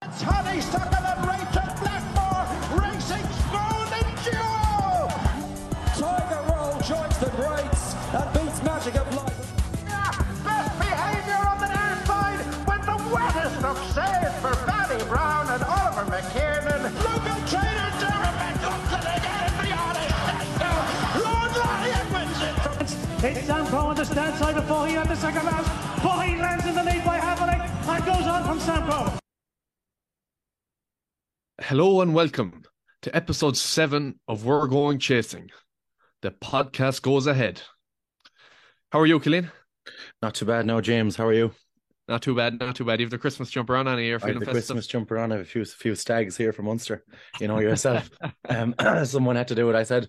It's Honeysuckle and Rachel Blackmore racing's golden duo. Tiger Roll joins the greats and beats Magic of Life. Best behaviour on the near side with the wettest of saves for Barry Brown and Oliver McKiernan. Local trainer Jeremy Johnson again in the honest tester. Lord Lyon wins it from It's on the stand side before he had the second last. Before he lands in the lead by Havlicek and goes on from Sampo. Hello and welcome to episode seven of We're Going Chasing. The podcast goes ahead. How are you, Killian? Not too bad now, James. How are you? Not too bad, not too bad. You have the Christmas jumper on I have feeling the festive. Christmas jumper on. I have a few few stags here from Munster. You know yourself. um, someone had to do it. I said,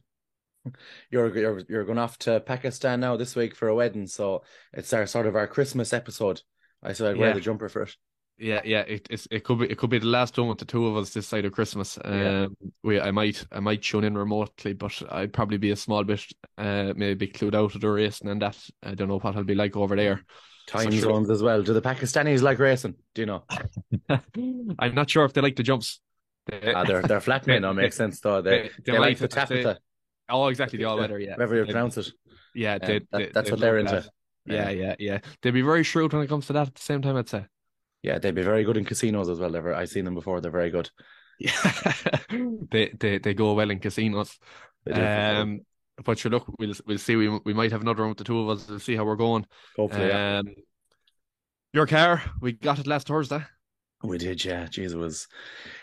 "You're you're you're going off to Pakistan now this week for a wedding, so it's our sort of our Christmas episode." I said I'd wear the jumper for it. Yeah, yeah. It, it's, it could be it could be the last one with the two of us this side of Christmas. Yeah. Um, we I might I might tune in remotely, but I'd probably be a small bit uh maybe clued out of the racing and that. I don't know what I'll be like over there. Time sure. zones as well. Do the Pakistanis like racing? Do you know? I'm not sure if they like the jumps. Ah, they're they're flat men. That makes sense though. They They- they, they like the taffeta, oh, exactly the all weather. Yeah, whatever you pronounce it. Yeah, Um, they, that- that's what they're into. that. Yeah, yeah, yeah. They'd be very shrewd when it comes to that. At the same time, I'd say. Yeah, they'd be very good in casinos as well. They're, very- I've seen them before. They're very good. Yeah, they they they go well in casinos. Um, but sure, look, we'll we'll see. We we might have another one with the two of us. We'll see how we're going. Hopefully, yeah. Um, your car, we got it last Thursday. We did, yeah. Jeez, it was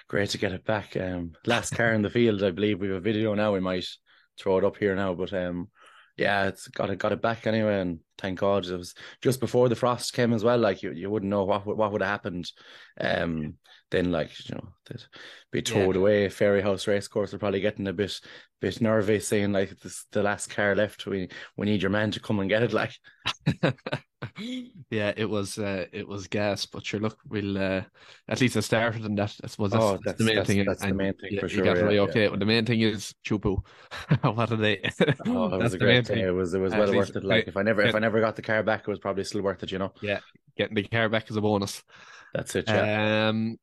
great to get it back. Um, last car in the field, I believe we have a video now. We might throw it up here now, but um, yeah, it's got it got it back anyway, and thank God it was just before the frost came as well. Like you, you wouldn't know what what would have happened. Um, then like you know, they'd be towed Yeah. away. Fairyhouse Racecourse are probably getting a bit bit nervy, saying like this the last car left. We we need your man to come and get it. Like yeah, it was uh, it was gas, but sure, look, we'll uh, at least it started, and that I suppose that's, Oh, that's, that's- the main that's- thing. that's the main thing you, for you sure, got yeah, right, yeah. okay. Well, the main thing is Chupu. what are they? oh, it was a great day. thing. It was it was well least worth it. Like get- if I never if I never got the car back, it was probably still worth it. You know. Yeah, getting the car back is a bonus. That's it. Yeah. Um,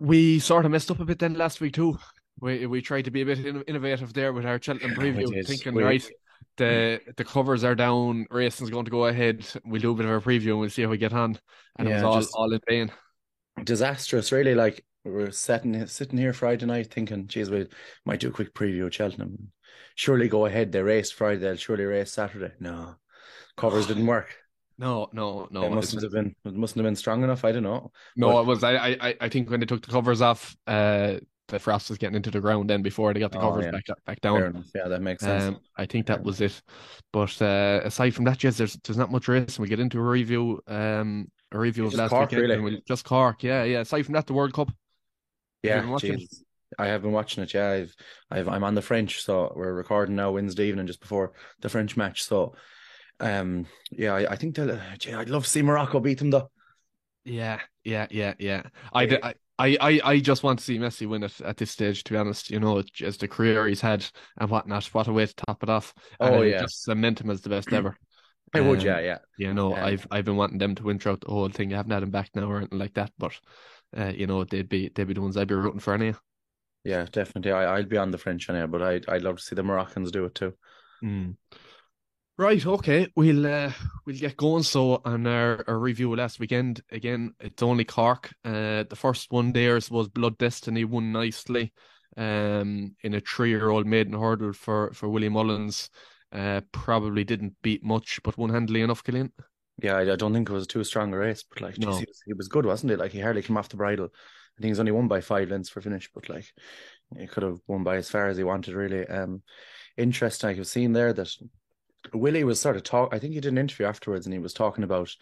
we sort of messed up a bit then last week too. We we tried to be a bit in- innovative there with our Cheltenham preview, thinking right, the the covers are down, racing's going to go ahead. We'll do a bit of a preview and we'll see how we get on. And it was all all in vain. disastrous, really. Like we were sitting sitting here Friday night thinking, geez, we might do a quick preview of Cheltenham. Surely go ahead. They race Friday, they'll surely race Saturday. No. Covers didn't work. No, no, no. it mustn't have been it mustn't have been strong enough. I don't know. No, But- it was. I, I, I think when they took the covers off, uh, the frost was getting into the ground then before they got the Oh, covers yeah. back back Fair down. enough. Yeah, that makes sense. Um, I think that was it. But uh, aside from that, yes, there's there's not much racing. We get into a review, um, a review of Just last Cork, weekend. really. we'll- just Cork, yeah, yeah. Aside from that, the World Cup. yeah, been watching? geez. I have been watching it. Yeah, I've, I've, I'm on the French, so we're recording now Wednesday evening, just before the French match. So, um, yeah, I, I think they'll. Uh, gee, I'd love to see Morocco beat them though. Yeah, yeah, yeah, yeah. I, I, I, I, just want to see Messi win it at this stage. To be honest, you know, just the career he's had and whatnot. What a way to top it off. Oh, it'll yeah. just cement him as the best ever. I would, Um, yeah, yeah. You know, Yeah. I've I've been wanting them to win throughout the whole thing. I haven't had them back now or anything like that, but uh, you know, they'd be they'd be the ones I'd be rooting for anyway. Yeah, definitely. I, I'd be on the French anyway, but I, I'd love to see the Moroccans do it too. Mm. Right, okay. We'll uh, we'll get going. So on our, our review last weekend, again, it's only Cork. Uh, the first one theirs was Blood Destiny won nicely, um, in a three year old maiden hurdle for for Willie Mullins. Uh, probably didn't beat much, but won handily enough, Killian. Yeah, I, I don't think it was too strong a race, but like, No. geez, he, was, he was good, wasn't it? Like, he hardly came off the bridle. I think he's only won by five lengths for finish, but like, he could have won by as far as he wanted, really. Um, interesting. I've seen there that Willie was sort of talk. I think he did an interview afterwards, and he was talking about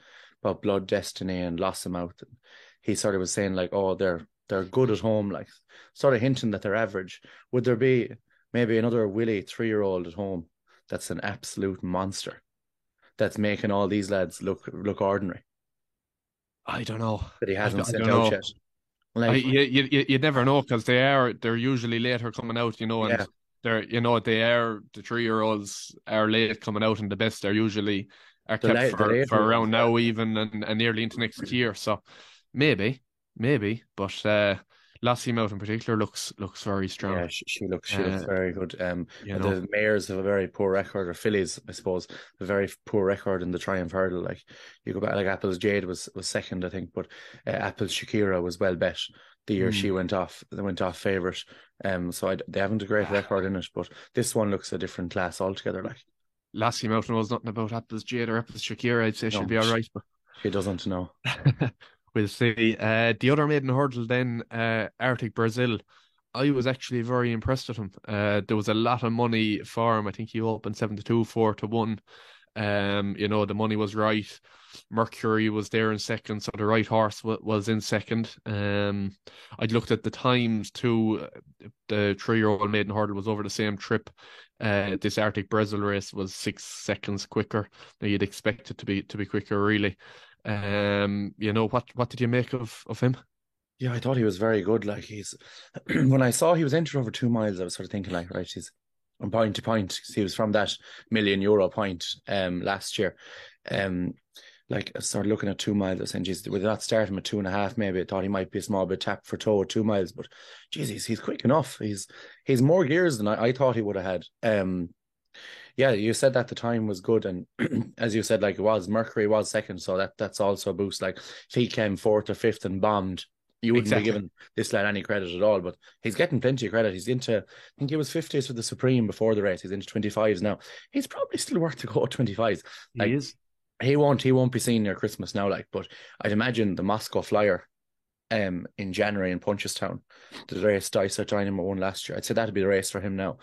about Blood Destiny and Lossiemouth. And he sort of was saying like, oh, they're they're good at home, like sort of hinting that they're average. Would there be maybe another Willie three year old at home that's an absolute monster? That's making all these lads look look ordinary I don't know. that he hasn't I sent don't out know. yet. Like, you, you you you never know because they are they're usually later coming out, you know, and Yeah. They're you know they are the three year olds are late coming out, and the best are usually are kept late- for, for around now even and, and nearly into next year. So maybe maybe, but uh, Lossiemouth in particular looks looks very strong. Yeah, she, she looks she looks Uh, very good. Um, you know. the mares have a very poor record, or fillies, I suppose, a very poor record in the Triumph Hurdle. Like you go back, like Apple's Jade was was second, I think, but uh, Apple's Shakira was well bet the year Hmm. she went off. They went off favorite. Um, so I, they haven't a great record in it, but this one looks a different class altogether. Like Lossiemouth knows nothing about Apple's Jade or Apple's Shakira. I'd say she'll be all right, but she doesn't know. we'll see. Uh, the other maiden hurdle then, uh, Arctic Brazil. I was actually very impressed with him. Uh, there was a lot of money for him. I think he opened seven to two, four to one. Um, you know the money was right. Mercury was there in second, so the right horse w- was in second. Um, I'd looked at the times too. The three-year-old maiden hurdle was over the same trip. Uh, this Arctic Brazil race was six seconds quicker. Now you'd expect it to be to be quicker, really. Um, you know what? What did you make of of him? Yeah, I thought he was very good. Like he's when I saw he was entered over two miles, I was sort of thinking like, right, he's on point to point 'cause he was from that million euro point um last year. Um like I started looking at two miles, I was saying, geez, with that starting at two and a half, maybe I thought he might be a small bit tapped for toe at two miles, but geez, he's, he's quick enough. He's he's more gears than I, I thought he would have had. Um yeah, you said that the time was good, and as you said, like it was Mercury was second, so that that's also a boost. Like if he came fourth or fifth and bombed, you wouldn't Exactly. be giving this lad any credit at all. But he's getting plenty of credit. He's into, I think he was fifties for the Supreme before the race. He's into twenty fives now. He's probably still worth to go at twenty fives. Like- he is. He won't he won't be seen near Christmas now, like. But I'd imagine the Moscow Flyer, um, in January in Punchestown, the race Dysart Dynamo won last year. I'd say that'd be the race for him now.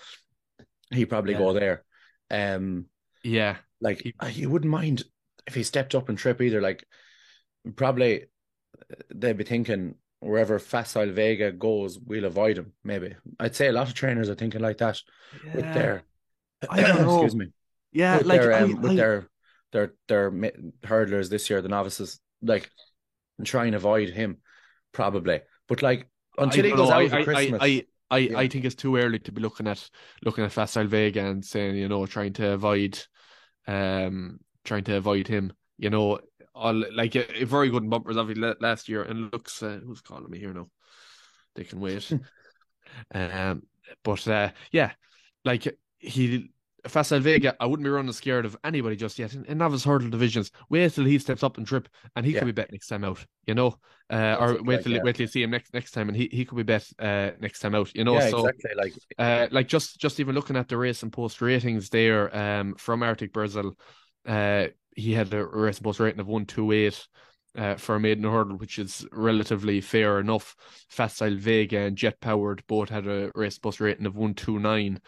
He'd probably Yeah. go there. Um, Yeah, like He- uh, you wouldn't mind if he stepped up and trip either. Like probably uh, they'd be thinking wherever Facile Vega goes, we'll avoid him. Maybe I'd say a lot of trainers are thinking like that with their. I don't know. excuse me. yeah, with like their I- um, with I- their their their mi- hurdlers this year, the novices, like and try and avoid him probably. But like until I he goes know, out I, for I, Christmas, I, I, I, Yeah. I think it's too early to be looking at looking at Facile Vega and saying, you know, trying to avoid um trying to avoid him. You know, all like a, a very good in bumpers obviously last year and looks uh, who's calling me here now. They can wait. um but uh yeah, like he Facile Vega, I wouldn't be running scared of anybody just yet in, in novice hurdle divisions. Wait till he steps up and trip, and he Yeah. could be bet next time out. You know, uh, or wait like till that. wait till you see him next next time, and he, he could be bet uh, next time out. You know, yeah, so exactly. Like uh, like just just even looking at the race and post ratings there, um, from Arctic Brazil, uh, he had a race bus rating of one two eight. Uh, for a maiden hurdle, which is relatively fair enough. Facile Vega and Jet Powered both had a race bus rating of one two nine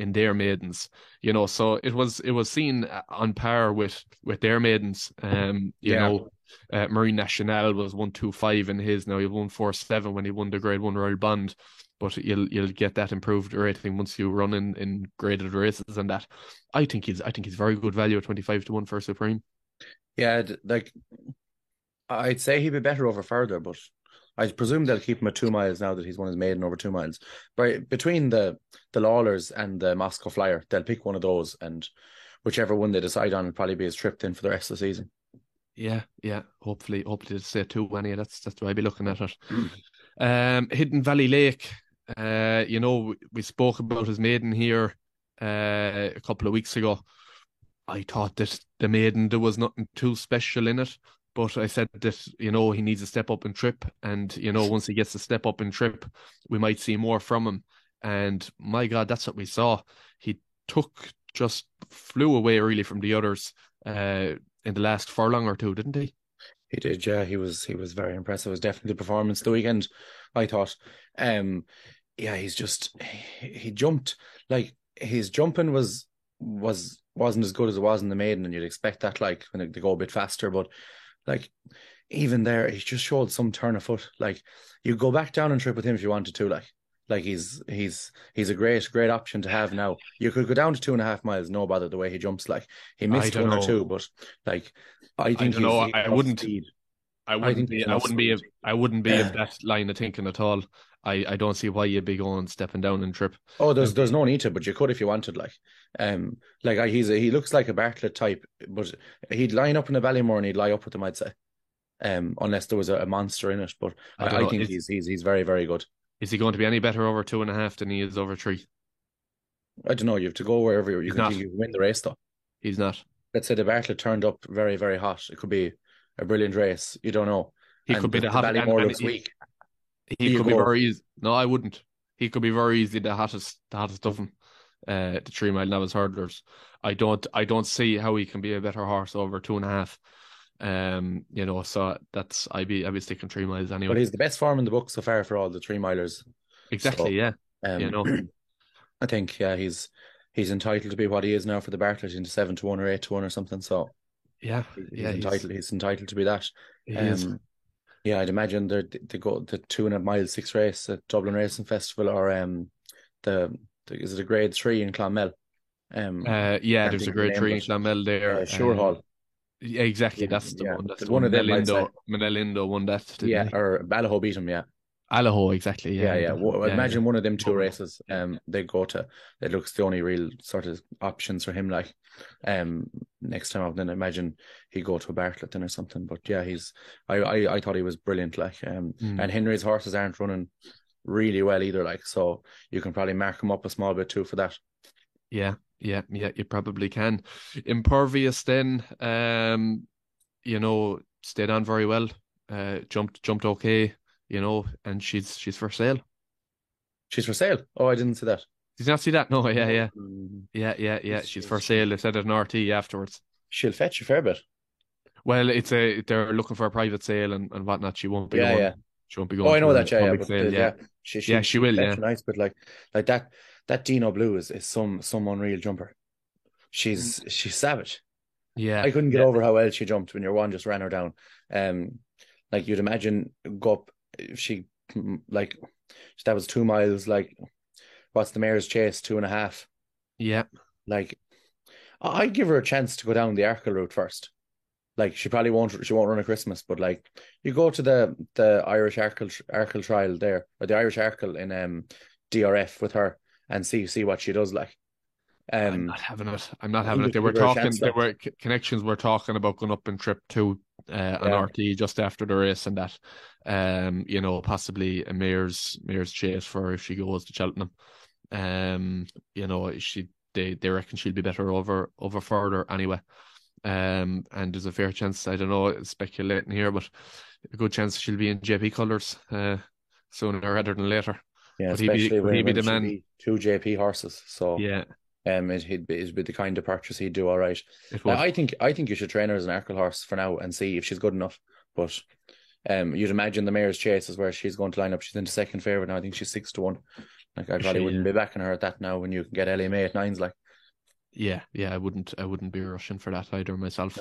in their maidens. You know, so it was it was seen on par with with their maidens. Um, you Yeah. know, uh, Marine Nationale was one two five in his. Now he won four seven when he won the Grade One Royal Bond, but you'll you'll get that improved rating once you run in, in graded races and that. I think he's I think he's very good value at twenty five to one for Supreme. Yeah, like I'd say he'd be better over further, but I presume they'll keep him at two miles now that he's won his maiden over two miles. But between the the Lawlor's and the Moscow Flyer, they'll pick one of those, and whichever one they decide on will probably be his trip then for the rest of the season. Yeah, yeah. Hopefully, hopefully to say two anyway. That's that's why I'd be looking at it. Um, Hidden Valley Lake. Uh, you know, we, spoke about his maiden here uh, a couple of weeks ago. I thought that the maiden there was nothing too special in it, but I said that you know he needs a step up and trip, and you know once he gets a step up and trip, we might see more from him. And my God, that's what we saw. He took just flew away really from the others uh, in the last furlong or two, didn't he? He did, yeah. He was he was very impressive. It was definitely the performance the weekend. I thought, um, yeah, he's just he, he jumped like his jumping was was wasn't as good as it was in the maiden, and you'd expect that like when they go a bit faster, but like even there, he just showed some turn of foot. Like you go back down and trip with him if you wanted to, like. Like he's he's he's a great great option to have now. You could go down to two and a half miles, no bother the way he jumps. Like he missed one or two, but like I think don't know, I wouldn't-. I wouldn't think be. I wouldn't be. I wouldn't be of that line of thinking at all. I, I don't see why you'd be going stepping down and trip. Oh, there's there's no need to, but you could if you wanted. Like, um, like I, he's a, he looks like a Bartlett type, but he'd line up in a Ballymore and he'd lie up with them. I'd say. um, unless there was a, a monster in it. But I I, I, think is- he's he's he's very very good. Is he going to be any better over two and a half than he is over three? I don't know. You have to go wherever you, can you win the race though. He's not. Let's say the Bartlett turned up very very hot. It could be a brilliant race. You don't know. He And could be the, hot. and- Ballymore looks he- weak. He could be very easy. No, I wouldn't. He could be very easy the hottest, the hottest of them. Uh, the three mile novice hurdlers. I don't, I don't see how he can be a better horse over two and a half. Um, you know, so that's I'd be, I'd be sticking three miles anyway. But he's the best form in the book so far for all the three milers. Exactly, so- yeah, Um, you know, I think yeah, he's he's entitled to be what he is now for the Bartlett into seven to one or eight to one or something. So yeah, he's yeah. He's, entitled. He's entitled to be that. he. Um, yeah, I'd imagine they they go the two and a mile six race at Dublin Racing Festival or um the, the is it a grade three in Clonmel? Um, Uh, yeah, there's a grade three in Clonmel there. uh, Sure um, Hall. Yeah, exactly. Yeah, That's the yeah. one. That's the one one. of them, Minella Indo. Menelindo won that. Yeah, he? or Balaho beat him. Yeah, Allaho, exactly. yeah, Yeah, yeah. Well, yeah, imagine one of them two races. Um, they go to. It looks the only real sort of options for him. Like, um, next time out, then imagine he go to a Bartlett then or something. But yeah, he's. I I, I thought he was brilliant. Like, um, Mm. and Henry's horses aren't running really well either. Like, so you can probably mark him up a small bit too for that. Yeah, yeah, yeah, you probably can. Impervious then, um, you know, stayed on very well. Uh jumped jumped okay, you know, and she's she's for sale. She's for sale. Oh, I didn't see that. Did you not see that? No, yeah, yeah. Mm, Yeah, yeah, yeah. She's- for sale. They said it in RT afterwards. She'll fetch a fair bit. Well, it's a they're looking for a private sale and, and whatnot. She won't be Yeah, going. yeah. She won't be going. Oh, I know that. Yeah, yeah, sale, the- yeah. yeah, she, Yeah, she will, yeah. nice, but like, like that, that Dinoblue is is some some unreal jumper. She's she's savage. Yeah. I couldn't get yeah. over how well she jumped when your one just ran her down. Um, like you'd imagine go up she like that was two miles. Like, what's the mares' chase? Two and a half. Yeah. Like, I- I'd give her a chance to go down the Arkle route first. Like, she probably won't. She won't run a Christmas, but like, you go to the the Irish Arkle Arkle trial there, or the Irish Arkle in um DRF with her, and see see what she does. Like, I'm um, not having it. I'm not having it. They were talking. They were connections were talking about going up in trip two uh, on Yeah. RT just after the race and that. Um, you know, possibly a mares' mares' chase for her if she goes to Cheltenham. Um, you know, she they they reckon she'll be better over over further anyway. Um, and there's a fair chance. I don't know, speculating here, but a good chance she'll be in JP colours uh sooner rather than later. yeah, Would he be- especially when, he be the man- two JP horses. So Yeah, um, it, he'd be it'd be the kind of purchase he'd do all right. I think I think you should train her as an Arkle horse for now and see if she's good enough. But um, you'd imagine the mares' chase is where she's going to line up. She's into second favourite now. I think she's six to one. Like I probably she, wouldn't yeah. be backing her at that now when you can get Elimay at nines. Like Yeah, yeah, I wouldn't I wouldn't be rushing for that either myself.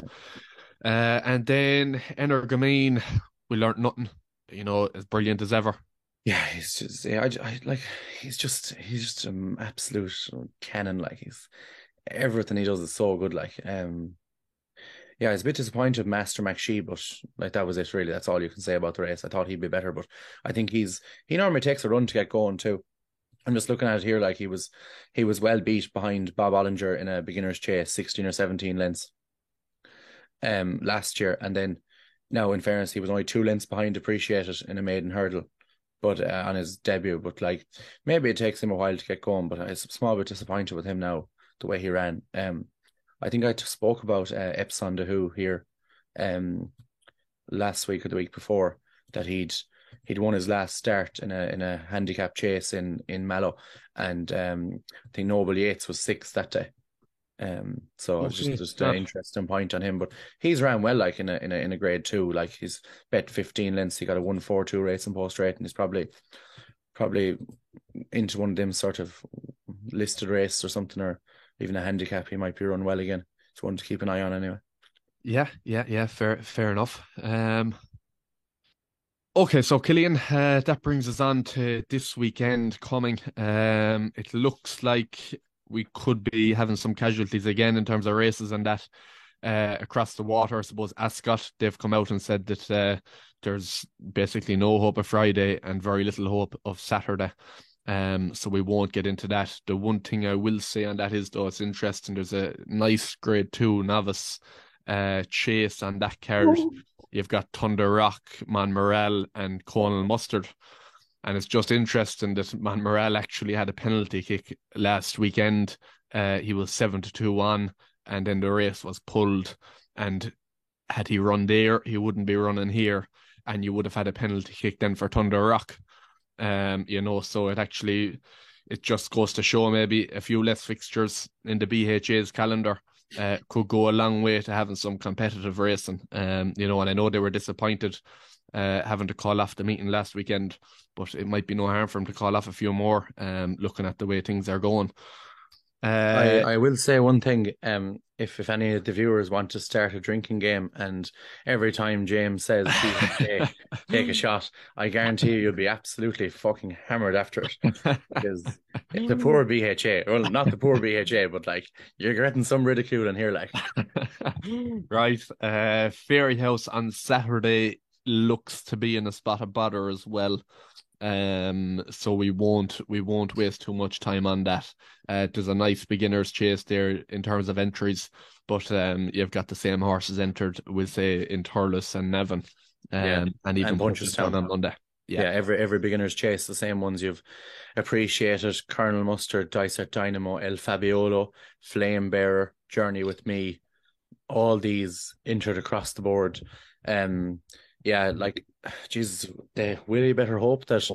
Uh and then Energumene, we learnt nothing, you know, as brilliant as ever. Yeah, he's just yeah, I, I like he's just he's just an absolute cannon. Like he's everything he does is so good. Like um. Yeah, I was a bit disappointed, Master McShee, but like that was it. Really, that's all you can say about the race. I thought he'd be better, but I think he's he normally takes a run to get going too. I'm just looking at it here, like he was he was well beat behind Bob Olinger in a beginner's chase, 16 or 17 lengths um last year. And then now in fairness, he was only two lengths behind Appreciate It in a maiden hurdle, but uh, on his debut. But like maybe it takes him a while to get going, but I was a small bit disappointed with him now, the way he ran. Um I think I spoke about uh, Epson de Who here um last week or the week before that he'd he'd won his last start in a in a handicap chase in in Mallow, and um, I think Noble Yeats was sixth that day. Um, so it's just just an yeah. interesting point on him, but he's ran well, like in a in a in a grade two, like he's bet fifteen lengths. He got a one four two race in post rate, and he's probably probably into one of them sort of listed race or something, or even a handicap. He might be run well again. It's one to keep an eye on anyway. Yeah, yeah, yeah, fair fair enough. Um Okay, so Killian, uh, that brings us on to this weekend coming. Um, it looks like we could be having some casualties again in terms of races and that uh, across the water. I suppose Ascot, they've come out and said that uh, there's basically no hope of Friday and very little hope of Saturday. Um, so we won't get into that. The one thing I will say on that is though it's interesting. There's a nice grade two novice uh, chase on that card. You've got Thunder Rock, Man Morel, and Colonel Mustard. And it's just interesting that Man Morel actually had a penalty kick last weekend. Uh, he was seven to two one, and then the race was pulled. And had he run there, he wouldn't be running here, and you would have had a penalty kick then for Thunder Rock. Um, you know, so it actually it just goes to show maybe a few less fixtures in the BHA's calendar uh, could go a long way to having some competitive racing. Um, you know, and I know they were disappointed uh, having to call off the meeting last weekend, but it might be no harm for him to call off a few more. Um, looking at the way things are going. Uh, I, I will say one thing. Um, if if any of the viewers want to start a drinking game, and every time James says take, take a shot, I guarantee you you'll be absolutely fucking hammered after it. Because the poor BHA, well, not the poor BHA, but like you're getting some ridicule in here, like. right, uh, Fairyhouse on Saturday looks to be in a spot of bother as well. Um, so we won't we won't waste too much time on that. Uh, there's a nice beginners chase there in terms of entries, but um, you've got the same horses entered with say in Thurles and Navan, um, Yeah, and even Punchestown. on Monday. Yeah. Yeah. every every beginner's chase, the same ones you've Appreciate It. Colonel Mustard, Dysart Dynamo, El Fabiolo, Flame Bearer, Journey with Me, all these entered across the board. Um yeah, like Jesus, they really better hope that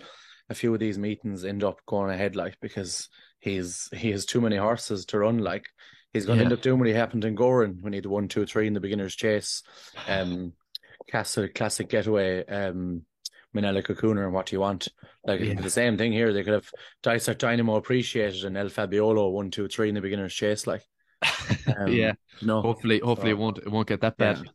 a few of these meetings end up going ahead like because he's he has too many horses to run like he's gonna Yeah. end up doing what he happened in Gowran when he had one, two, three in the beginner's chase. Um Castle Classic Getaway, um Minella Cocooner and what do you want? Like Yeah. the same thing here. They could have Dysart Dynamo Appreciate It and El Fabiolo one, two, three in the beginner's chase. Like, um, yeah. no, Hopefully, hopefully it won't it won't get that bad. yeah.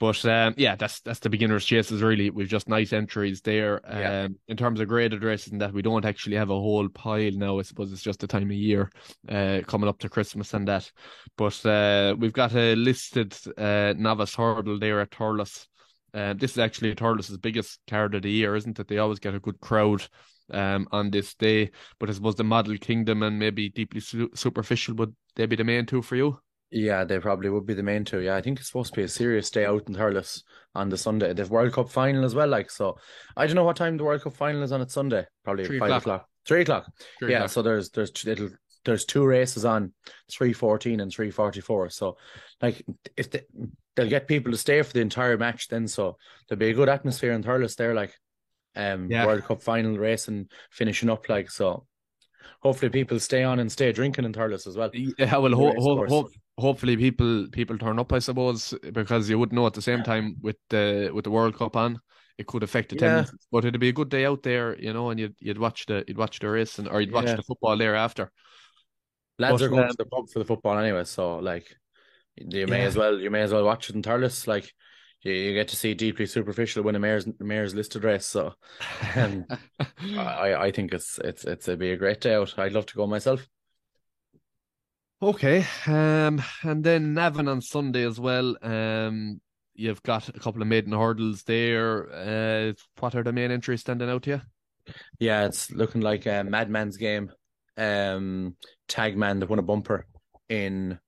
But um, yeah, that's that's the beginners' chases. Really, we've just nice entries there. Um, Yeah. in terms of graded races, and that we don't actually have a whole pile now. I suppose it's just the time of year, uh, coming up to Christmas and that. But uh, we've got a listed uh novice hurdle there at Thurles. Um, this is actually Thurles' biggest card of the year, isn't it? They always get a good crowd um on this day. But I suppose the Model Kingdom and maybe Deeply Su- Superficial would they be the main two for you? Yeah, they probably would be the main two. Yeah, I think it's supposed to be a serious day out in Thurles on the Sunday. They've World Cup final as well. Like, so I don't know what time the World Cup final is on its Sunday. Probably Three five o'clock. o'clock. Three o'clock. Three yeah, o'clock. so there's there's it'll there's two races on three fourteen and three forty four. So like if they, they'll get people to stay for the entire match, then so there'll be a good atmosphere in Thurles there. Like, um, Yeah. World Cup final race and finishing up. Like, so hopefully people stay on and stay drinking in Thurles as well. Yeah, well, ho- ho- ho- hopefully people people turn up, I suppose, because you would know at the same time with the with the World Cup on, it could affect attendance. But it'd be a good day out there, you know, and you'd you'd watch the you'd watch the race and or you'd watch Yeah. the football there after. Lads But, are going um, to the pub for the football anyway, so like you may Yeah. as well you may as well watch it in Thurles. Like you, you get to see deeply superficial when a mares' mares' listed race. So um, I I think it's it's it's it'd be a great day out. I'd love to go myself. Okay, um, and then Navan on Sunday as well. Um, you've got a couple of maiden hurdles there. Uh, what are the main entries standing out to you? Yeah, it's looking like a Madman's game. Um, Tagman that won a bumper in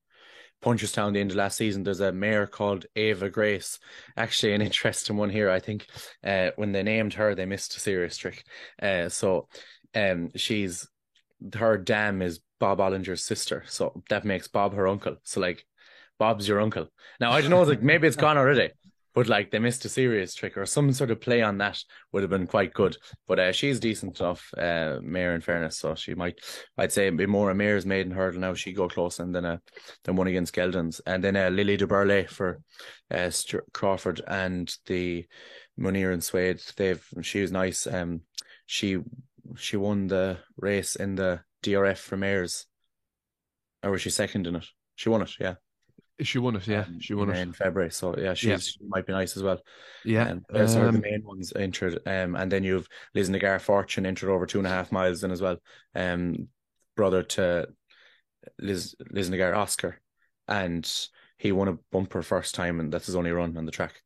Punchestown the end of last season. There's a mare called Ava Grace. Actually, an interesting one here. I think uh, when they named her, they missed a serious trick. Uh, so um, she's her dam is Bob Olinger's sister, so that makes Bob her uncle. So like, Bob's your uncle. Now I don't know, like maybe it's gone already. But like they missed a serious trick or some sort of play on that would have been quite good. But uh, she's decent enough, uh, mare in fairness. So she might, I'd say, be more a mares' maiden hurdle now. She go close and then a than one against Geldens, and then uh, Lily de Burley for uh, Stu- Crawford and the Munir and Swade. They've she was nice. Um, she she won the race in the DRF for mares, or was she second in it? She won it, yeah. She won it, yeah. um, She won in, it. in February. So yeah, she's Yeah. she might be nice as well. Yeah. Um, those are the um, main ones entered. Um, and then you've Lisnagar Fortune entered over two and a half miles in as well. Um, brother to Liz Lisnagar Oscar, and he won a bumper first time, and that's his only run on the track.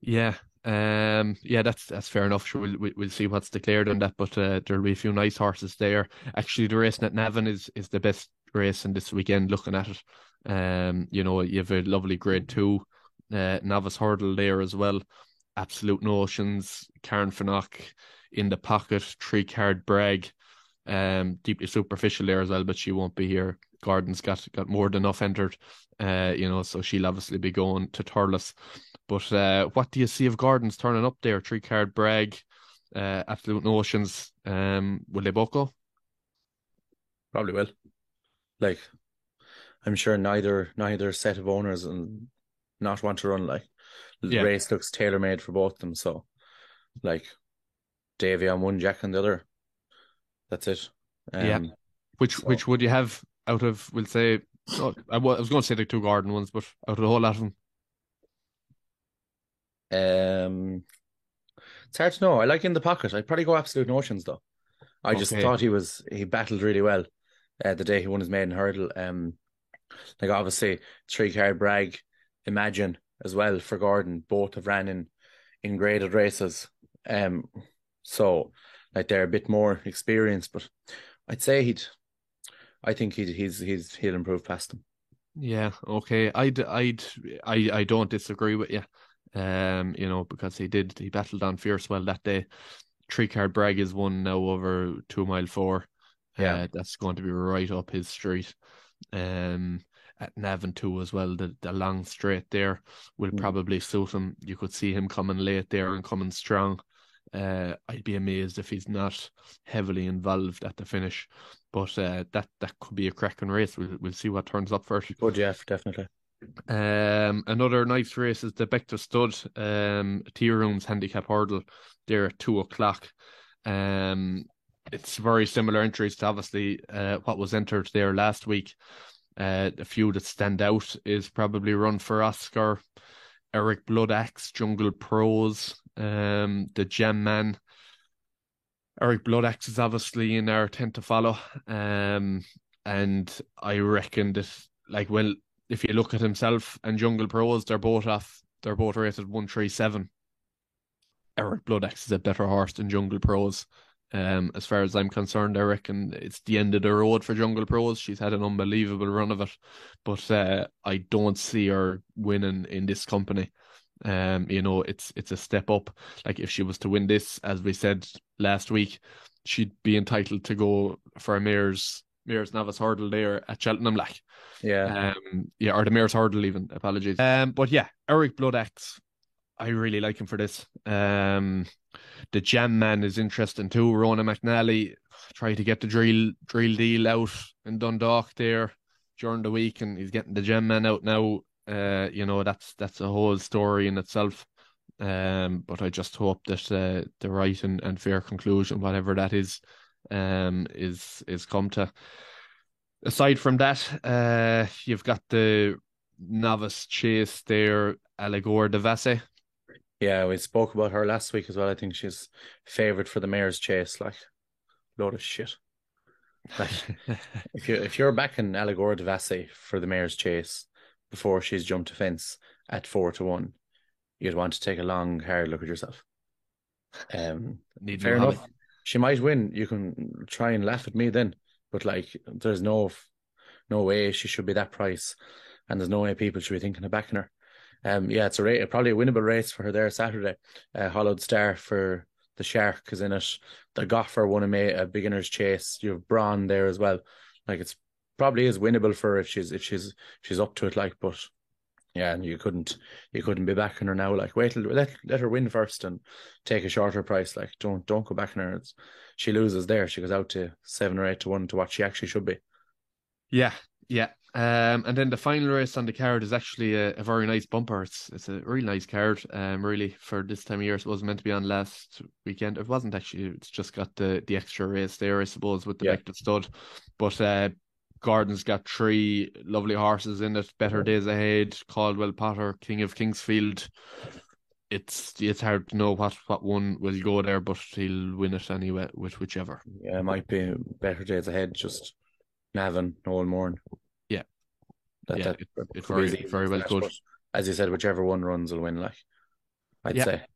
Yeah, um, yeah, that's that's fair enough. Sure, we'll we- we'll see what's declared on that, but uh, there'll be a few nice horses there. Actually, the race at Navan is is the best race in this weekend. Looking at it, um, you know, you have a lovely Grade Two uh, novice hurdle there as well. Absolute notions. Karen Finock in the pocket, three card brag. Um, deeply superficial there as well, but she won't be here. Gordon's got got more than enough entered, uh, you know, so she'll obviously be going to Thurles. But uh, what do you see of Gordon's turning up there? Three card brag, uh, absolute notions. Um, will they both go? Probably will. Like, I'm sure neither neither set of owners and not want to run like the Yeah. race looks tailor made for both of them. So, like, Davy on one, Jack on the other. That's it. Um, Yeah. Which So- which would you have out of? We'll say. Oh, I was going to say the two garden ones, but out of the whole lot of them, Um, it's hard to know. I like in the pocket. I'd probably go absolute notions though. I just thought he was he battled really well uh, the day he won his maiden hurdle. Um, like obviously three card brag, imagine as well for Gordon. Both have ran in in graded races. Um, so like they're a bit more experienced, but I'd say he'd. I think he'd he's he's he'll improve past them. yeah, okay. I'd I'd I I don't disagree with you. Um, you know, because he did he battled on fierce well that day. Three card brag is one now over two mile four. Yeah. Uh, that's going to be right up his street. Um, at Navan too as well. The the long straight there will Mm. probably suit him. You could see him coming late there and coming strong. Uh, I'd be amazed if he's not heavily involved at the finish. But uh, that that could be a cracking race. We'll we'll see what turns up first. Good, Jeff, definitely. Um, another nice race is the Bective Stud, um, Tea Rooms handicap hurdle. There at two o'clock. Um, it's very similar entries to obviously uh, what was entered there last week. Uh, the few that stand out is probably Run for Oscar, Eric Bloodaxe, Jungle Pros, um, the Jam Man. Eric Bloodaxe is obviously in our tent to follow. Um, and I reckon that, like, well, if you look at himself and Jungle Pros, they're both off. They're both rated one three seven. Eric Bloodaxe is a better horse than Jungle Pros. Um, as far as I'm concerned, I reckon it's the end of the road for Jungle Pros. She's had an unbelievable run of it, but uh, I don't see her winning in this company. Um, you know, it's it's a step up. Like if she was to win this, as we said last week, she'd be entitled to go for a mares' mares' novice hurdle there at Cheltenham. Like, Yeah, um, yeah, or the mares' hurdle even. Apologies. Um, but yeah, Eric Bloodaxe, I really like him for this. Um, the Jam Man is interesting too. Ronan McNally tried to get the drill drill deal out in Dundalk there during the week, and he's getting the Jam Man out now. Uh, you know that's that's a whole story in itself. Um, but I just hope that uh, the right and, and fair conclusion, whatever that is, um, is is come to. Aside from that, uh, you've got the novice chase there, Allegorie de Vassy. Yeah, we spoke about her last week as well. I think she's favourite for the mares' chase. Like, load of shit. Like, if you if you're backing Allegorie de Vassy for the mares' chase before she's jumped a fence at four to one, you'd want to take a long, hard look at yourself. Um, Need fair enough. She might win. You can try and laugh at me then, but like, there's no no way she should be that price, and there's no way people should be thinking of backing her. Um, yeah, it's a ra- probably a winnable race for her there Saturday. Uh, Hollowed Star for the Shark is in it. The Goffer won a, ma- a beginner's chase. You have Braun there as well. Like it's probably is winnable for her if she's if she's she's up to it. Like, but yeah, and you couldn't you couldn't be backing her now. Like, wait let let her win first and take a shorter price. Like, don't don't go backing her. It's, she loses there. She goes out to seven or eight to one to what she actually should be. Yeah, yeah. Um, and then the final race on the card is actually a, a very nice bumper. It's it's a really nice card. Um, really for this time of year. It wasn't meant to be on last weekend. It wasn't actually. It's just got the the extra race there, I suppose, with the Yeah. Bective stud. But uh, Gordon's got three lovely horses in it. Better days ahead. Caldwell Potter, King of Kingsfield. It's it's hard to know what what one will go there, but he'll win it anyway with whichever. Yeah, it might be better days ahead. Just Navan, Noel Morn. Yeah. that, Yeah, that it- very- very well As you said, whichever one runs will win. Like I'd Yeah. say.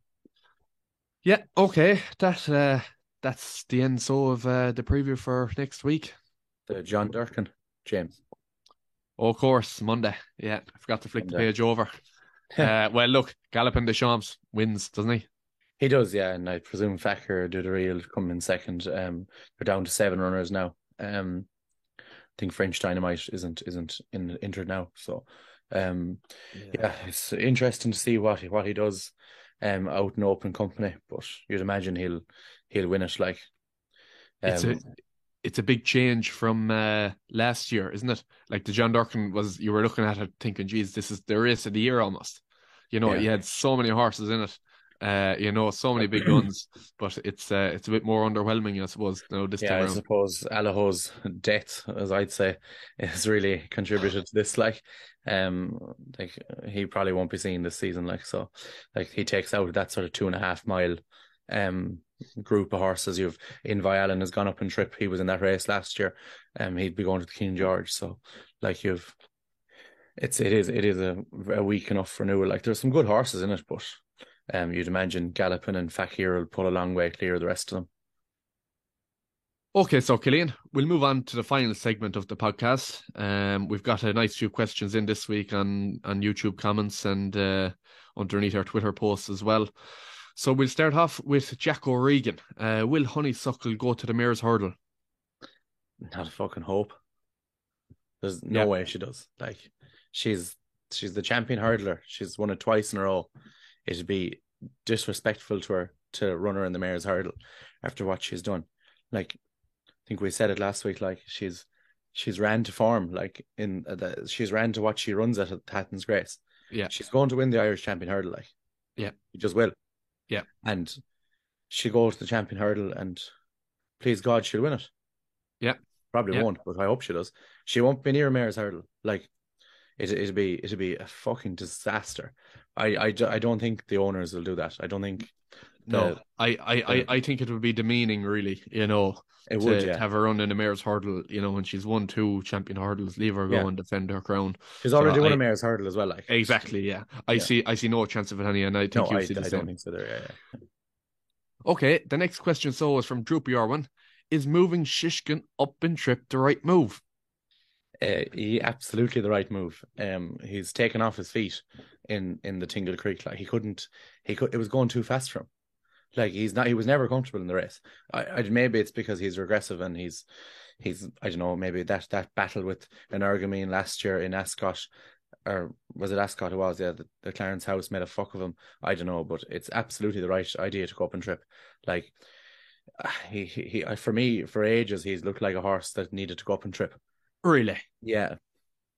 Yeah, okay. That uh that's the end so of uh, the preview for next week. The John Durkan, James. Oh, of course, Monday. Yeah, I forgot to flick the page over. uh, well, look, Galopin Des Champs wins, doesn't he? He does, yeah, and I presume Fakir d'Oudairies come in second. Um, they're down to seven runners now. Um, think French Dynamite isn't isn't in entered now, so um, yeah. yeah. it's interesting to see what he, what he does um out in open company. But you'd imagine he'll he'll win it. Like um, it's a um, it's a big change from uh, last year, isn't it? Like the John Durkan was, you were looking at it thinking, "Geez, this is the race of the year almost." You know, yeah. he had so many horses in it. Uh, you know, so many big guns, but it's uh, it's a bit more underwhelming, I suppose. You know, this yeah, time I around. suppose Allaho's death, as I'd say, has really contributed to this. Like, um, like he probably won't be seen this season. Like, so, like he takes out that sort of two and a half mile, um, group of horses. You've Envoi Allen has gone up in trip. He was in that race last year. Um, he'd be going to the King George. So, like you've, it's it is it is a, a weak enough renewal. Like there's some good horses in it, but um, you'd imagine Galopin and Fakir will pull a long way clear of the rest of them. Okay, so Killian, we'll move on to the final segment of the podcast. Um, we've got a nice few questions in this week on on YouTube comments and uh, underneath our Twitter posts as well. So we'll start off with Jack O'Regan. Uh, will Honeysuckle go to the Mares' Hurdle? Not a fucking hope. There's no yeah. way she does. Like she's she's the champion hurdler. She's won it twice in a row. It'd be disrespectful to her to run her in the Mares' Hurdle after what she's done. Like I think we said it last week. Like she's she's ran to form. Like in the, she's ran to what she runs at at Hatton's Grace. Yeah, she's going to win the Irish champion hurdle. Like yeah, she just will. Yeah. And she goes to the champion hurdle and please God she'll win it. Yeah. Probably yeah. won't, but I hope she does. She won't be near Mares' hurdle. Like it it'll be it'll be a fucking disaster. I, I, I don't think the owners will do that. I don't think no, I, I, I, I think it would be demeaning, really. You know, it to, would yeah. to have her run in the mares' hurdle. You know, when she's won two champion hurdles, leave her go yeah. and defend her crown. She's already so won I, a mares' hurdle as well. Like exactly, yeah. I yeah. see, I see no chance of it, honey, and I think no, you I, see the I same. don't think so. There, yeah, yeah. Okay, the next question so is from Droopy Orwin. Is moving Shishkin up in trip the right move? Uh, he absolutely the right move. Um, he's taken off his feet in in the Tingle Creek. Like he couldn't, he could. It was going too fast for him. Like he's not. He was never comfortable in the race. I, I maybe it's because he's regressive and he's he's I don't know. Maybe that that battle with Energumene last year in Ascot. Or was it Ascot? It was, yeah. The, the Clarence House made a fuck of him. I don't know, but it's absolutely the right idea to go up and trip. Like he, he, he for me, for ages, he's looked like a horse that needed to go up and trip. Really? Yeah.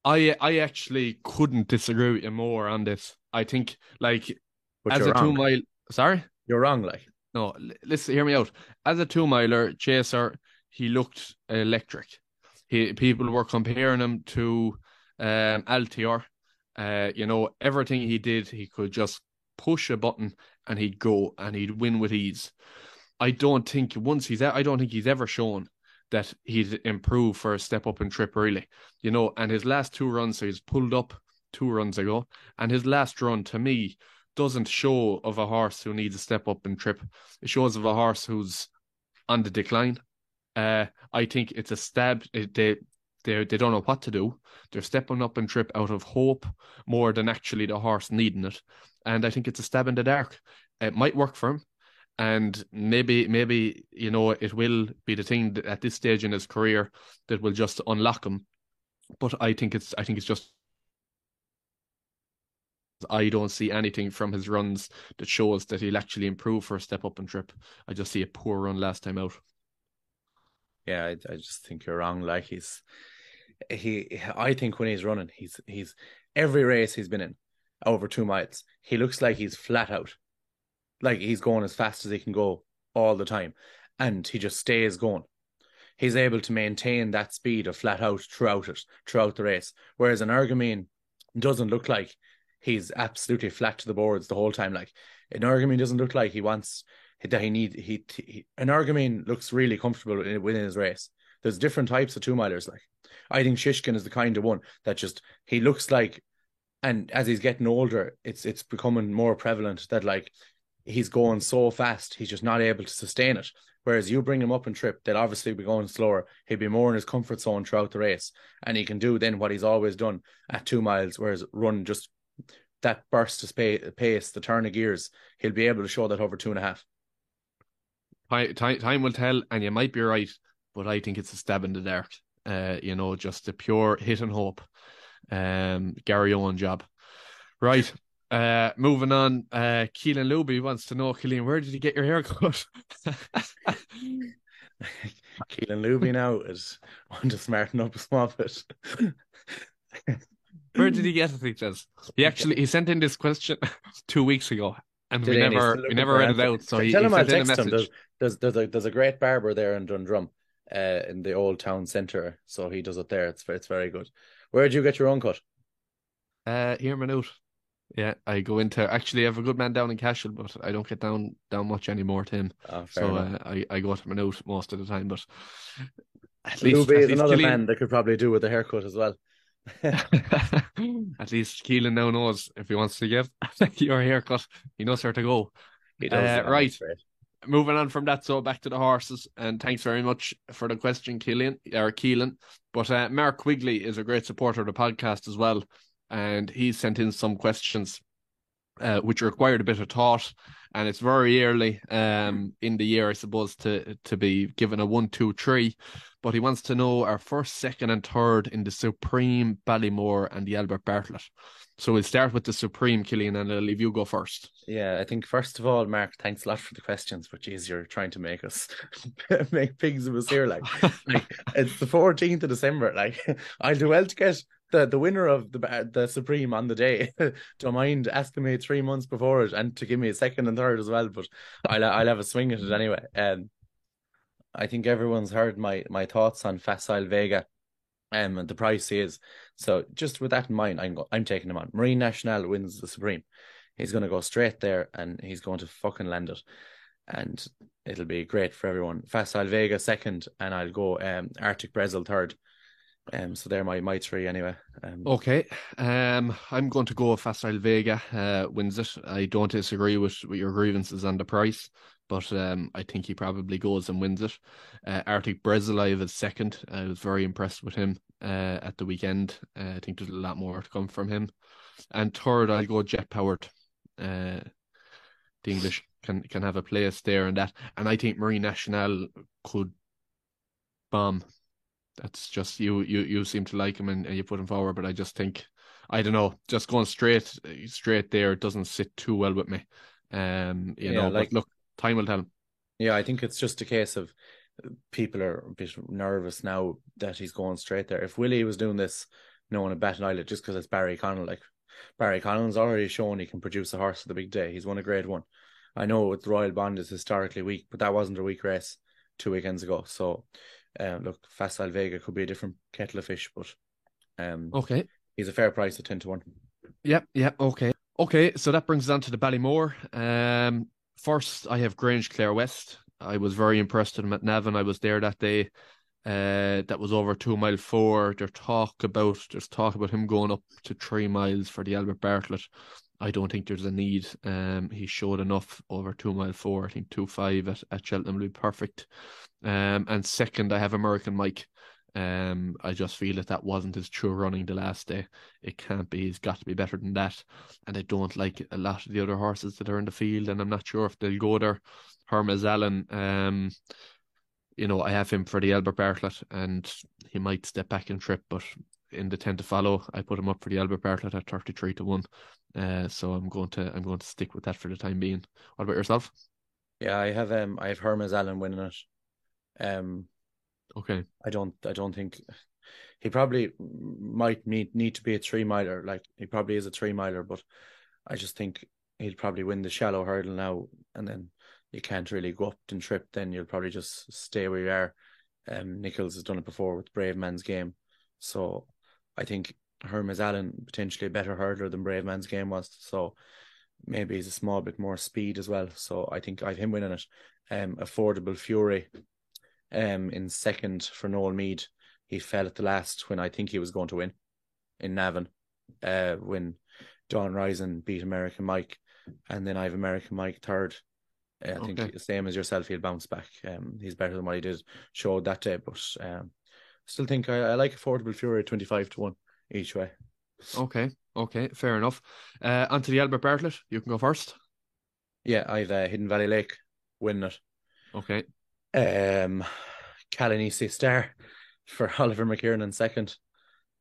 I I actually couldn't disagree with you more on this. I think like but as a wrong. two mile sorry? You're wrong, like no, listen, hear me out. As a two miler chaser, he looked electric. He people were comparing him to um Altior. Uh, you know, everything he did, he could just push a button and he'd go and he'd win with ease. I don't think once he's I don't think he's ever shown that he'd improve for a step up and trip really. You know, and his last two runs, so he's pulled up two runs ago, and his last run to me doesn't show of a horse who needs a step up and trip. It shows of a horse who's on the decline. Uh, I think it's a stab. They they they don't know what to do. They're stepping up and trip out of hope more than actually the horse needing it. And I think it's a stab in the dark. It might work for him and maybe maybe you know it will be the thing that at this stage in his career that will just unlock him but i think it's i think it's just I don't see anything from his runs that shows that he'll actually improve for a step up and trip. I just see a poor run last time out. Yeah, I, I just think you're wrong. Like he's he, I think when he's running, he's he's every race he's been in over two miles, he looks like he's flat out like he's going as fast as he can go all the time, and he just stays going. He's able to maintain that speed of flat out throughout it, throughout the race. Whereas Energumene doesn't look like he's absolutely flat to the boards the whole time. Like Energumene doesn't look like he wants that he need he, he Energumene looks really comfortable within his race. There's different types of two milers. Like I think Shishkin is the kind of one that just he looks like, and as he's getting older, it's it's becoming more prevalent that like he's going so fast, he's just not able to sustain it. Whereas you bring him up and trip, they'll obviously be going slower. He'll be more in his comfort zone throughout the race, and he can do then what he's always done at two miles, whereas run just that burst of pace, the turn of gears, he'll be able to show that over two and a half. Time, time, will tell, and you might be right, but I think it's a stab in the dark. Uh, you know, just a pure hit and hope. Um, Gary Owen job. Right. Uh, moving on. Uh, Keelan Luby wants to know, Keelan, where did you get your haircut? Keelan Luby now is want to smarten up a small bit. Where did he get it? He says he actually he sent in this question two weeks ago, and Did we he? Never we never read it out. So he, Tell he him I'll sent text him. There's, there's, there's, a, there's a great barber there in Dundrum, uh, in the old town centre. So he does it there. It's it's very good. Where did you get your own cut? Uh, here minute. Yeah, I go into actually I have a good man down in Cashel, but I don't get down down much anymore to him. Oh, So uh, I I go to Minute most of the time, but at least, Luby at is least another man that could probably do with a haircut as well. at least Keelan now knows if he wants to give your haircut, he knows where to go. He does. Uh, right. moving on from that, so back to the horses, and thanks very much for the question, Keelan or Keelan. But uh, Mark Quigley is a great supporter of the podcast as well, and he sent in some questions uh, which required a bit of thought, and it's very early um in the year, I suppose, to to be given a one, two, three. But he wants to know our first, second, and third in the Supreme Ballymore and the Albert Bartlett. So we'll start with the Supreme, Killian, and I'll leave you go first. Yeah, I think first of all, Mark, thanks a lot for the questions. But geez, you're trying to make us make pigs of us here. Like, like it's the 14th of December. Like, I'll do well to get the, the winner of the the Supreme on the day. Don't mind asking me three months before it and to give me a second and third as well. But I'll I'll have a swing at it anyway. Um, I think everyone's heard my my thoughts on Facile Vega. Um, and the price he is. So just with that in mind, I'm go- I'm taking him on. Marine Nationale wins the Supreme. He's going to go straight there and he's going to fucking land it. And it'll be great for everyone. Facile Vega second, and I'll go um Arctic Brazil third. Um, so they're my my three anyway. Um, Okay, um, I'm going to go with Facile Vega uh, wins it. I don't disagree with, with your grievances on the price, but um, I think he probably goes and wins it. Uh, Arctic Brazil, I have as second. I was very impressed with him uh, at the weekend. Uh, I think there's a lot more to come from him. And third, I'll go Jet Powered. Uh, the English can can have a place there and that, and I think Marine Nationale could bomb that's just you you you seem to like him and, and you put him forward but i just think i don't know just going straight straight there doesn't sit too well with me um you Yeah, know like- but look time will tell Yeah, I think it's just a case of people are a bit nervous now that he's going straight there. If Willie was doing this, no one would bat an eyelid just because it's Barry Connell. Like Barry Connell's already shown he can produce a horse for the big day. He's won a grade one. I know with Royal Bond is historically weak, but that wasn't a weak race two weekends ago. So, um, look, Facile Vega could be a different kettle of fish, but um, okay he's a fair price at ten to one. Yep, yep, okay. Okay, so that brings us on to the Ballymore. Um first I have Grangeclare West. I was very impressed with him at Navan. I was there that day. Uh that was over two mile four. There's talk about there's talk about him going up to three miles for the Albert Bartlett. I don't think there's a need. Um he showed enough over two mile four. I think two five at, at Cheltenham would be perfect. Um and second I have American Mike. Um, I just feel that that wasn't his true running the last day. It can't be. He's got to be better than that. And I don't like a lot of the other horses that are in the field, and I'm not sure if they'll go there. Hermes Allen, um, you know, I have him for the Albert Bartlett, and he might step back and trip, but in the ten to follow, I put him up for the Albert Bartlett at thirty three to one. Uh, so I'm going to I'm going to stick with that for the time being. What about yourself? Yeah, I have um, I have Hermes Allen winning it. Um, Okay, I don't I don't think he probably might need need to be a three miler. Like he probably is a three miler, but I just think he'll probably win the shallow hurdle now, and then you can't really go up and trip. Then you'll probably just stay where you are. Um, Nichols has done it before with Bravemansgame, so I think Hermes Allen potentially a better hurdler than Bravemansgame was. So maybe he's a small bit more speed as well. So I think I've him winning it. Um, affordable Fury um in second for Noel Meade. He fell at the last when I think he was going to win in Navan. Uh when Dawn Rising beat American Mike and then I have American Mike third. Uh, I think Okay. the same as yourself, he'll bounce back. Um he's better than what he did showed that day, but um still think I, I like affordable Fury twenty five to one each way. okay, Okay, fair enough. Uh, onto the Albert Bartlett. You can go first. Yeah, I've uh, Hidden Valley Lake winning it. Okay. Um, Calanese Star for Oliver McKiernan second.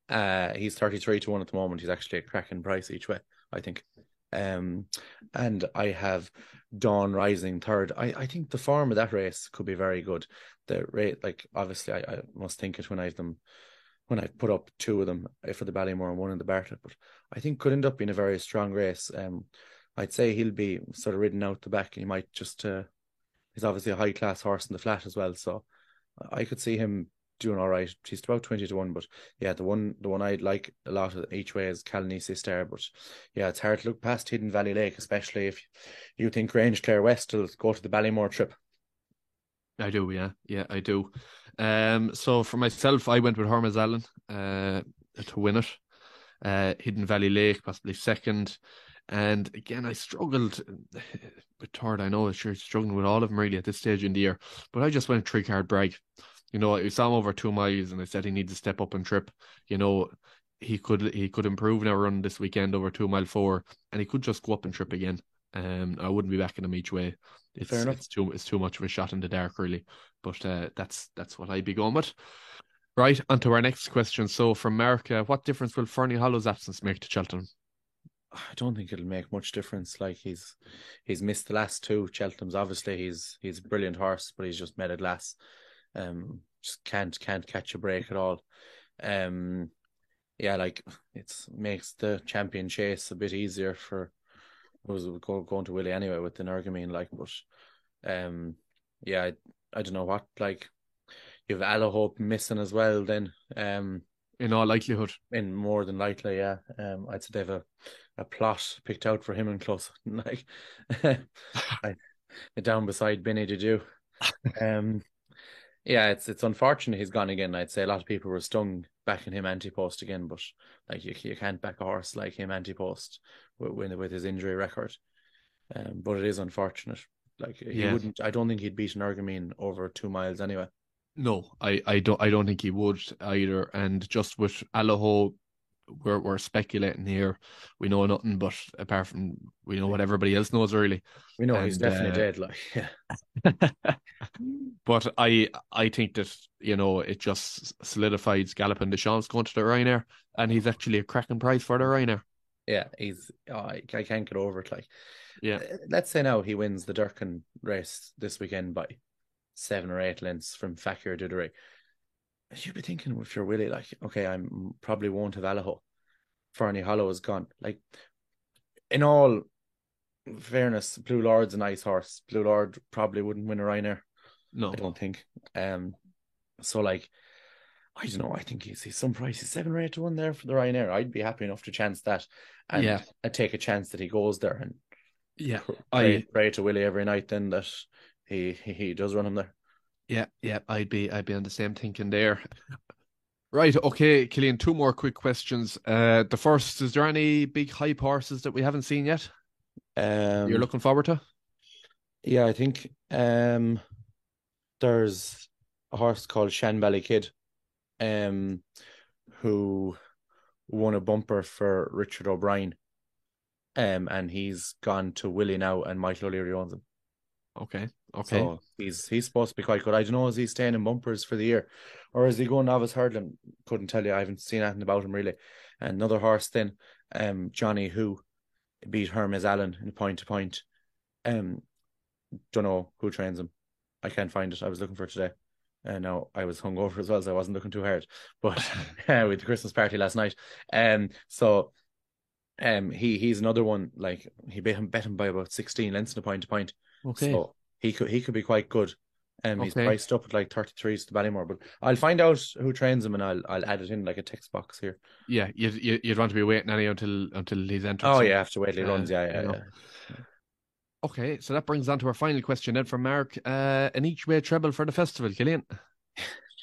Uh, he's 33 to 1 at the moment. He's actually a cracking price each way, I think. Um, and I have Dawn Rising third. I, I think the form of that race could be very good. The rate, like, obviously, I, I must think it when I've them, when I put up two of them uh, for the Ballymore and one in the Bartlett, but I think could end up being a very strong race. Um, I'd say he'll be sort of ridden out the back. And he might just, uh, he's obviously a high class horse in the flat as well. So I could see him doing all right. He's about twenty to one, but yeah, the one the one I'd like a lot of each way is Calanese Star. But yeah, it's hard to look past Hidden Valley Lake, especially if you think Grangeclare West will go to the Ballymore trip. I do, yeah, yeah, I do. Um, so for myself, I went with Hermes Allen uh, to win it. Uh, Hidden Valley Lake, possibly second. And again, I struggled with third. I know sure struggling with all of them really at this stage in the year, but I just went three card brag. You know, I saw him over two miles, and I said he needs to step up and trip. You know, he could he could improve now run this weekend over two mile four, and he could just go up and trip again. Um, I wouldn't be backing him each way. It's Fair enough. it's too it's too much of a shot in the dark, really. But uh, that's that's what I'd be going with. Right, on to our next question. So, from Mark, uh, what difference will Ferny Hollow's absence make to Cheltenham? I don't think it'll make much difference. Like he's he's missed the last two. Cheltenham's obviously he's he's a brilliant horse, but he's just made a last. Um, just can't can't catch a break at all. Um, yeah, like it's makes the champion chase a bit easier for was going to Willie anyway with Energumene, like, but um, yeah, I, I don't know what like you've Hope missing as well. Then um, In all likelihood, in more than likely, yeah. Um, I'd say they've a, a plot picked out for him and close. Like, I, down beside Benny did you? Um, yeah, it's it's unfortunate he's gone again. I'd say a lot of people were stung backing him anti post again, but like you you can't back a horse like him anti post with, with his injury record. Um, but it is unfortunate. Like he Yeah. wouldn't. I don't think he'd beat Energumene over two miles anyway. no, I, I don't I don't think he would either. And just with Allaho, we're we're speculating here. We know nothing, but apart from we know what everybody else knows, really. We know he's definitely uh, dead. Like, yeah, but I I think that you know it just solidifies Galopin Des Champs going to the Ryanair, and he's actually a cracking price for the Ryanair. yeah, he's. Oh, I, I can't get over it. Like, Yeah. Uh, let's say now he wins the Durkan race this weekend by seven or eight lengths from Fakir d'Oudairies. You'd be thinking if you're Willie, like, okay, I'm probably won't have Allaho. Ferny Hollow is gone. Like, in all fairness, Blue Lord's a nice horse. Blue Lord probably wouldn't win a Ryanair. No, I don't think. Um, so like, I don't know. I think he's, he's some price. He's seven or eight to one there for the Ryanair. I'd be happy enough to chance that, and Yeah. I'd take a chance that he goes there and yeah, pray, I pray to Willie every night. Then that he he, he does run him there. Yeah yeah I'd be I'd be on the same thinking there. Right, okay, Killian. Two more quick questions. Uh, the first: Is there any big hype horses that we haven't seen yet? Um, You're looking forward to? yeah, I think um, there's a horse called Shan Valley Kid, um, who won a bumper for Richard O'Brien, um, and he's gone to Willie now, and Michael O'Leary owns him. Okay, okay. So he's he's supposed to be quite good. I don't know is he staying in bumpers for the year, or is he going novice hurdling? Couldn't tell you. I haven't seen anything about him really. Another horse then, um, Johnny who beat Hermes Allen in point to point. Um, don't know who trains him. I can't find it. I was looking for it today. And now I was hungover as well, so I wasn't looking too hard. But uh, with the Christmas party last night, um, so um, he he's another one. Like he bet him bet him by about sixteen lengths in a point to point. okay. So he could he could be quite good. Um, he's Okay. priced up at like thirty threes to Ballymore, but I'll find out who trains him and I'll I'll add it in like a text box here. yeah, you'd you'd want to be waiting any until until he's entered. Oh yeah, after Waitley uh, runs, yeah, yeah, yeah. Okay, so that brings on to our final question then from Mark. Uh, an each way treble for the festival, Killian.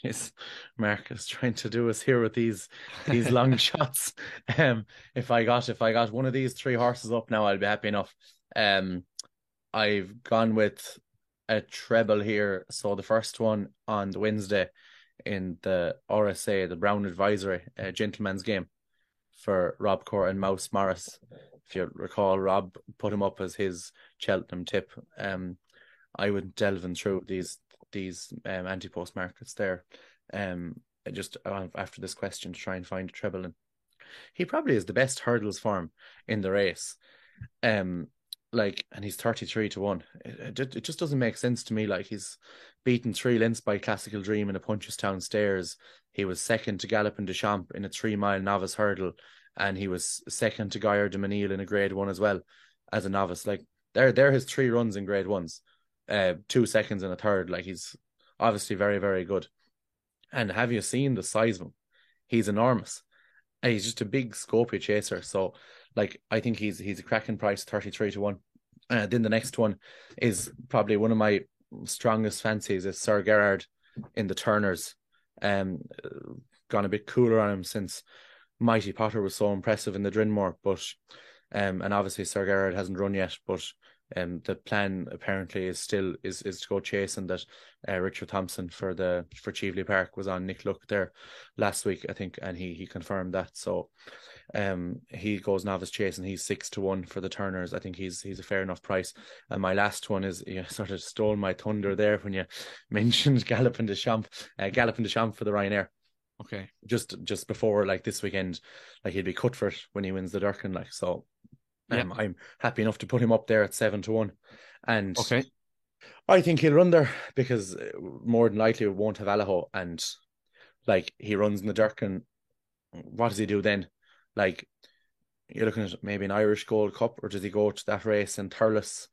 Yes, Mark is trying to do us here with these these long shots. Um, if I got if I got one of these three horses up now, I'll be happy enough. Um, I've gone with a treble here. So the first one on the Wednesday in the RSA, the Brown Advisory, Gentlemansgame, for Rob Core and Mouse Morris. If you recall, Rob put him up as his Cheltenham tip. Um, I would delving through these these um, anti post markets there. Um, just after this question to try and find a treble, and he probably is the best hurdles form in the race. Um, like, and he's thirty three to one. It, it, just doesn't make sense to me. Like he's beaten three lengths by Classical Dream in a Punchestown Stayers. He was second to Galopin Des Champs in a three mile novice hurdle, and he was second to Gaillard du Mesnil in a Grade One as well as a novice. Like, they're they're his three runs in Grade Ones, uh, two seconds and a third. Like he's obviously very very good. And have you seen the size of him? He's enormous. And he's just a big Scopy chaser. So, like, I think he's he's a cracking price, thirty three to one. Uh, then the next one is probably one of my strongest fancies is Sir Gerard in the Turners. Um, gone a bit cooler on him since Mighty Potter was so impressive in the Drinmore, but um, and obviously Sir Gerard hasn't run yet, but um, the plan apparently is still is is to go chasing that uh, Richard Thompson for the for Cheveley Park was on Nick Luck there last week, I think, and he he confirmed that. So um he goes novice chase and he's six to one for the Turners. I think he's he's a fair enough price. And my last one is you sort of stole my thunder there when you mentioned Galopin Des Champs, uh, Galopin Des Champs for the Ryanair. Okay. Just just before like this weekend, like he'd be cut for it when he wins the Durkan, like so um, Yeah. I'm happy enough to put him up there at seven to one. And Okay. I think he'll run there because uh, more than likely we won't have Allaho and like he runs in the Durkan. What does he do then? Like you're looking at maybe an Irish Gold Cup, or does he go to that race in Thurles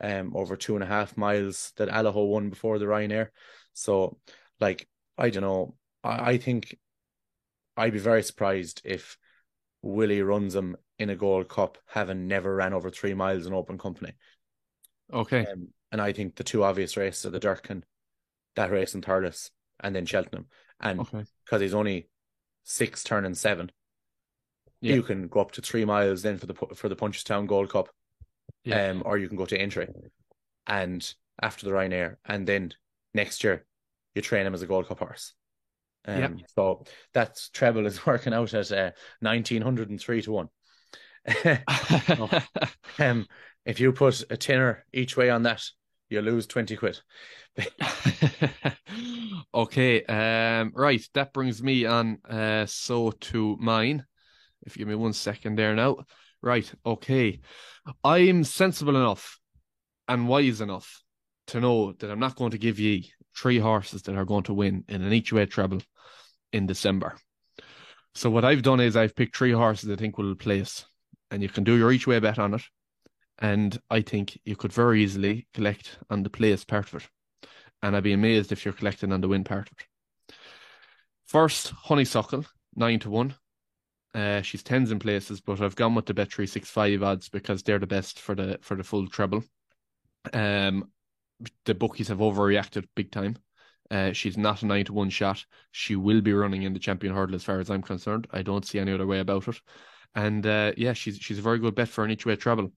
um over two and a half miles that Allaho won before the Ryanair? So like I don't know. I, I think I'd be very surprised if Willie runs him in a Gold Cup, having never ran over three miles in open company. Okay. Um, and I think the two obvious races are the Durkan, that race in Thurles, and then Cheltenham. And Okay. because he's only six turning seven, Yeah. you can go up to three miles then for the for the Punchestown Gold Cup, Yeah. um, or you can go to entry, and after the Ryanair, and then next year you train him as a Gold Cup horse. Um, Yeah. So that treble is working out at uh, nineteen hundred and three to one. um, if you put a tenner each way on that, you lose twenty quid. okay. Um. Right. That brings me on. Uh. So to mine. If you give me one second there now. Right. Okay. I'm sensible enough and wise enough to know that I'm not going to give ye three horses that are going to win in an each way treble in December. So what I've done is I've picked three horses I think will place, and you can do your each way bet on it. And I think you could very easily collect on the place part of it. And I'd be amazed if you're collecting on the win part of it. First, Honeysuckle, nine to one. Uh, she's tens in places, but I've gone with the bet three six five odds because they're the best for the for the full treble. Um, the bookies have overreacted big time. Uh, she's not a nine to one shot. She will be running in the champion hurdle, as far as I'm concerned. I don't see any other way about it. And uh, yeah, she's she's a very good bet for an each way treble.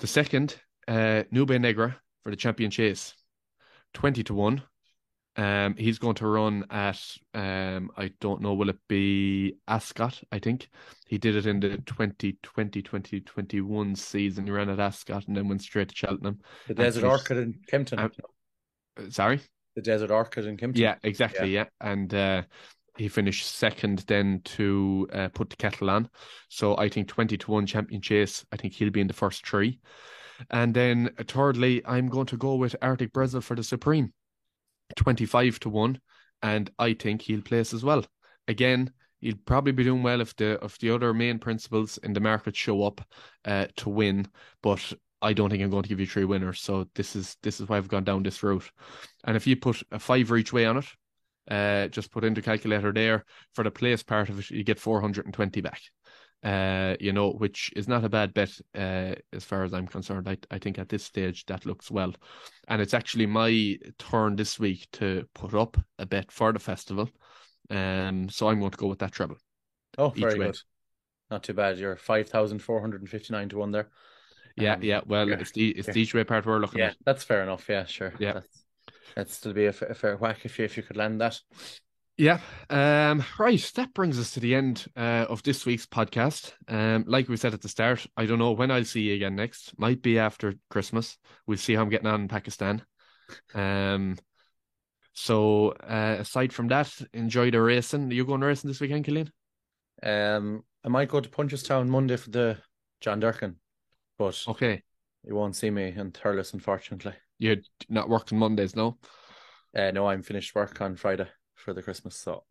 The second, uh, Nube Negra for the champion chase, twenty to one. Um, he's going to run at um, I don't know, will it be Ascot? I think he did it in the 2020 2021 season. He ran at Ascot and then went straight to Cheltenham. The Desert Orchid in Kempton. Um, Uh, Sorry. the Desert Orchid in Kempton. Yeah, exactly. Yeah, and uh, he finished second then to uh, put the kettle on. So I think twenty to one champion chase. I think he'll be in the first three, and then uh, thirdly, I'm going to go with Arctic Brazil for the Supreme, twenty five to one, and I think he'll place as well. Again, he'll probably be doing well if the if the other main principles in the market show up uh, to win, but. I don't think I'm going to give you three winners, so this is this is why I've gone down this route. And if you put a fiver each way on it, uh, just put in the calculator there for the place part of it, you get 420 back. Uh, you know, which is not a bad bet, uh, as far as I'm concerned. I, I think at this stage that looks well. And it's actually my turn this week to put up a bet for the festival. Um, so I'm going to go with that treble. Oh, very way. good. Not too bad. You're five thousand four hundred and fifty nine to one there. Yeah, Um, yeah. Well, it's the it's the each way part we're looking Yeah, at. that's fair enough. Yeah, sure. Yeah. That's, still be a, fa- a fair whack if you if you could land that. Yeah. Um, right. That brings us to the end uh, of this week's podcast. Um, like we said at the start, I don't know when I'll see you again next. Might be after Christmas. We'll see how I'm getting on in Pakistan. Um, so uh, aside from that, enjoy the racing. Are you going racing this weekend, Killian? Um, I might go to Punchestown Monday for the John Durkan, but Okay. you won't see me in Thurles, unfortunately. You're not working Mondays, no? Uh, no, I'm finished work on Friday for the Christmas, so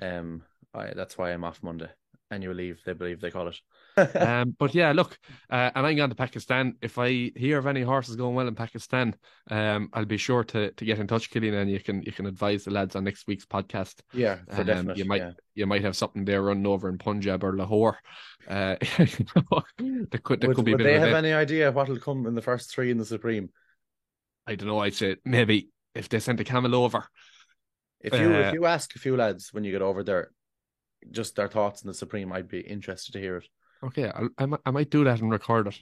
um, I, that's why I'm off Monday. Annual leave, they believe they call it. um, but yeah, look, uh, and I'm going to Pakistan. If I hear of any horses going well in Pakistan, um, I'll be sure to to get in touch, Killian, and you can you can advise the lads on next week's podcast. yeah, for Um, definite. you might yeah. you might have something there running over in Punjab or Lahore. Uh, there could there Would, could be a would they have bit- any idea what'll come in the first three in the Supreme? I don't know. I'd say maybe if they sent a camel over. If you Uh, if you ask a few lads when you get over there, just their thoughts in the Supreme, I'd be interested to hear it. Okay, I, I, might, I might do that and record it.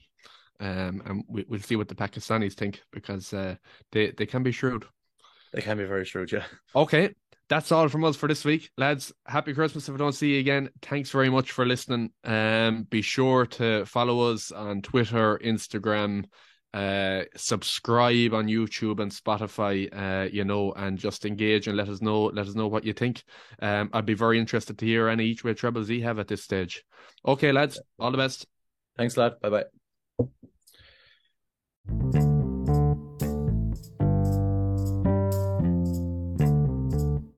Um, and we, we'll see what the Pakistanis think because uh, they they can be shrewd. They can be very shrewd, yeah. Okay, that's all from us for this week, lads. Happy Christmas if I don't see you again. Thanks very much for listening. Um, be sure to follow us on Twitter, Instagram, uh, subscribe on YouTube and Spotify. Uh, you know, and just engage and let us know. Let us know what you think. Um, I'd be very interested to hear any each way trebles you have at this stage. Okay, lads, all the best. Thanks, lad. Bye bye.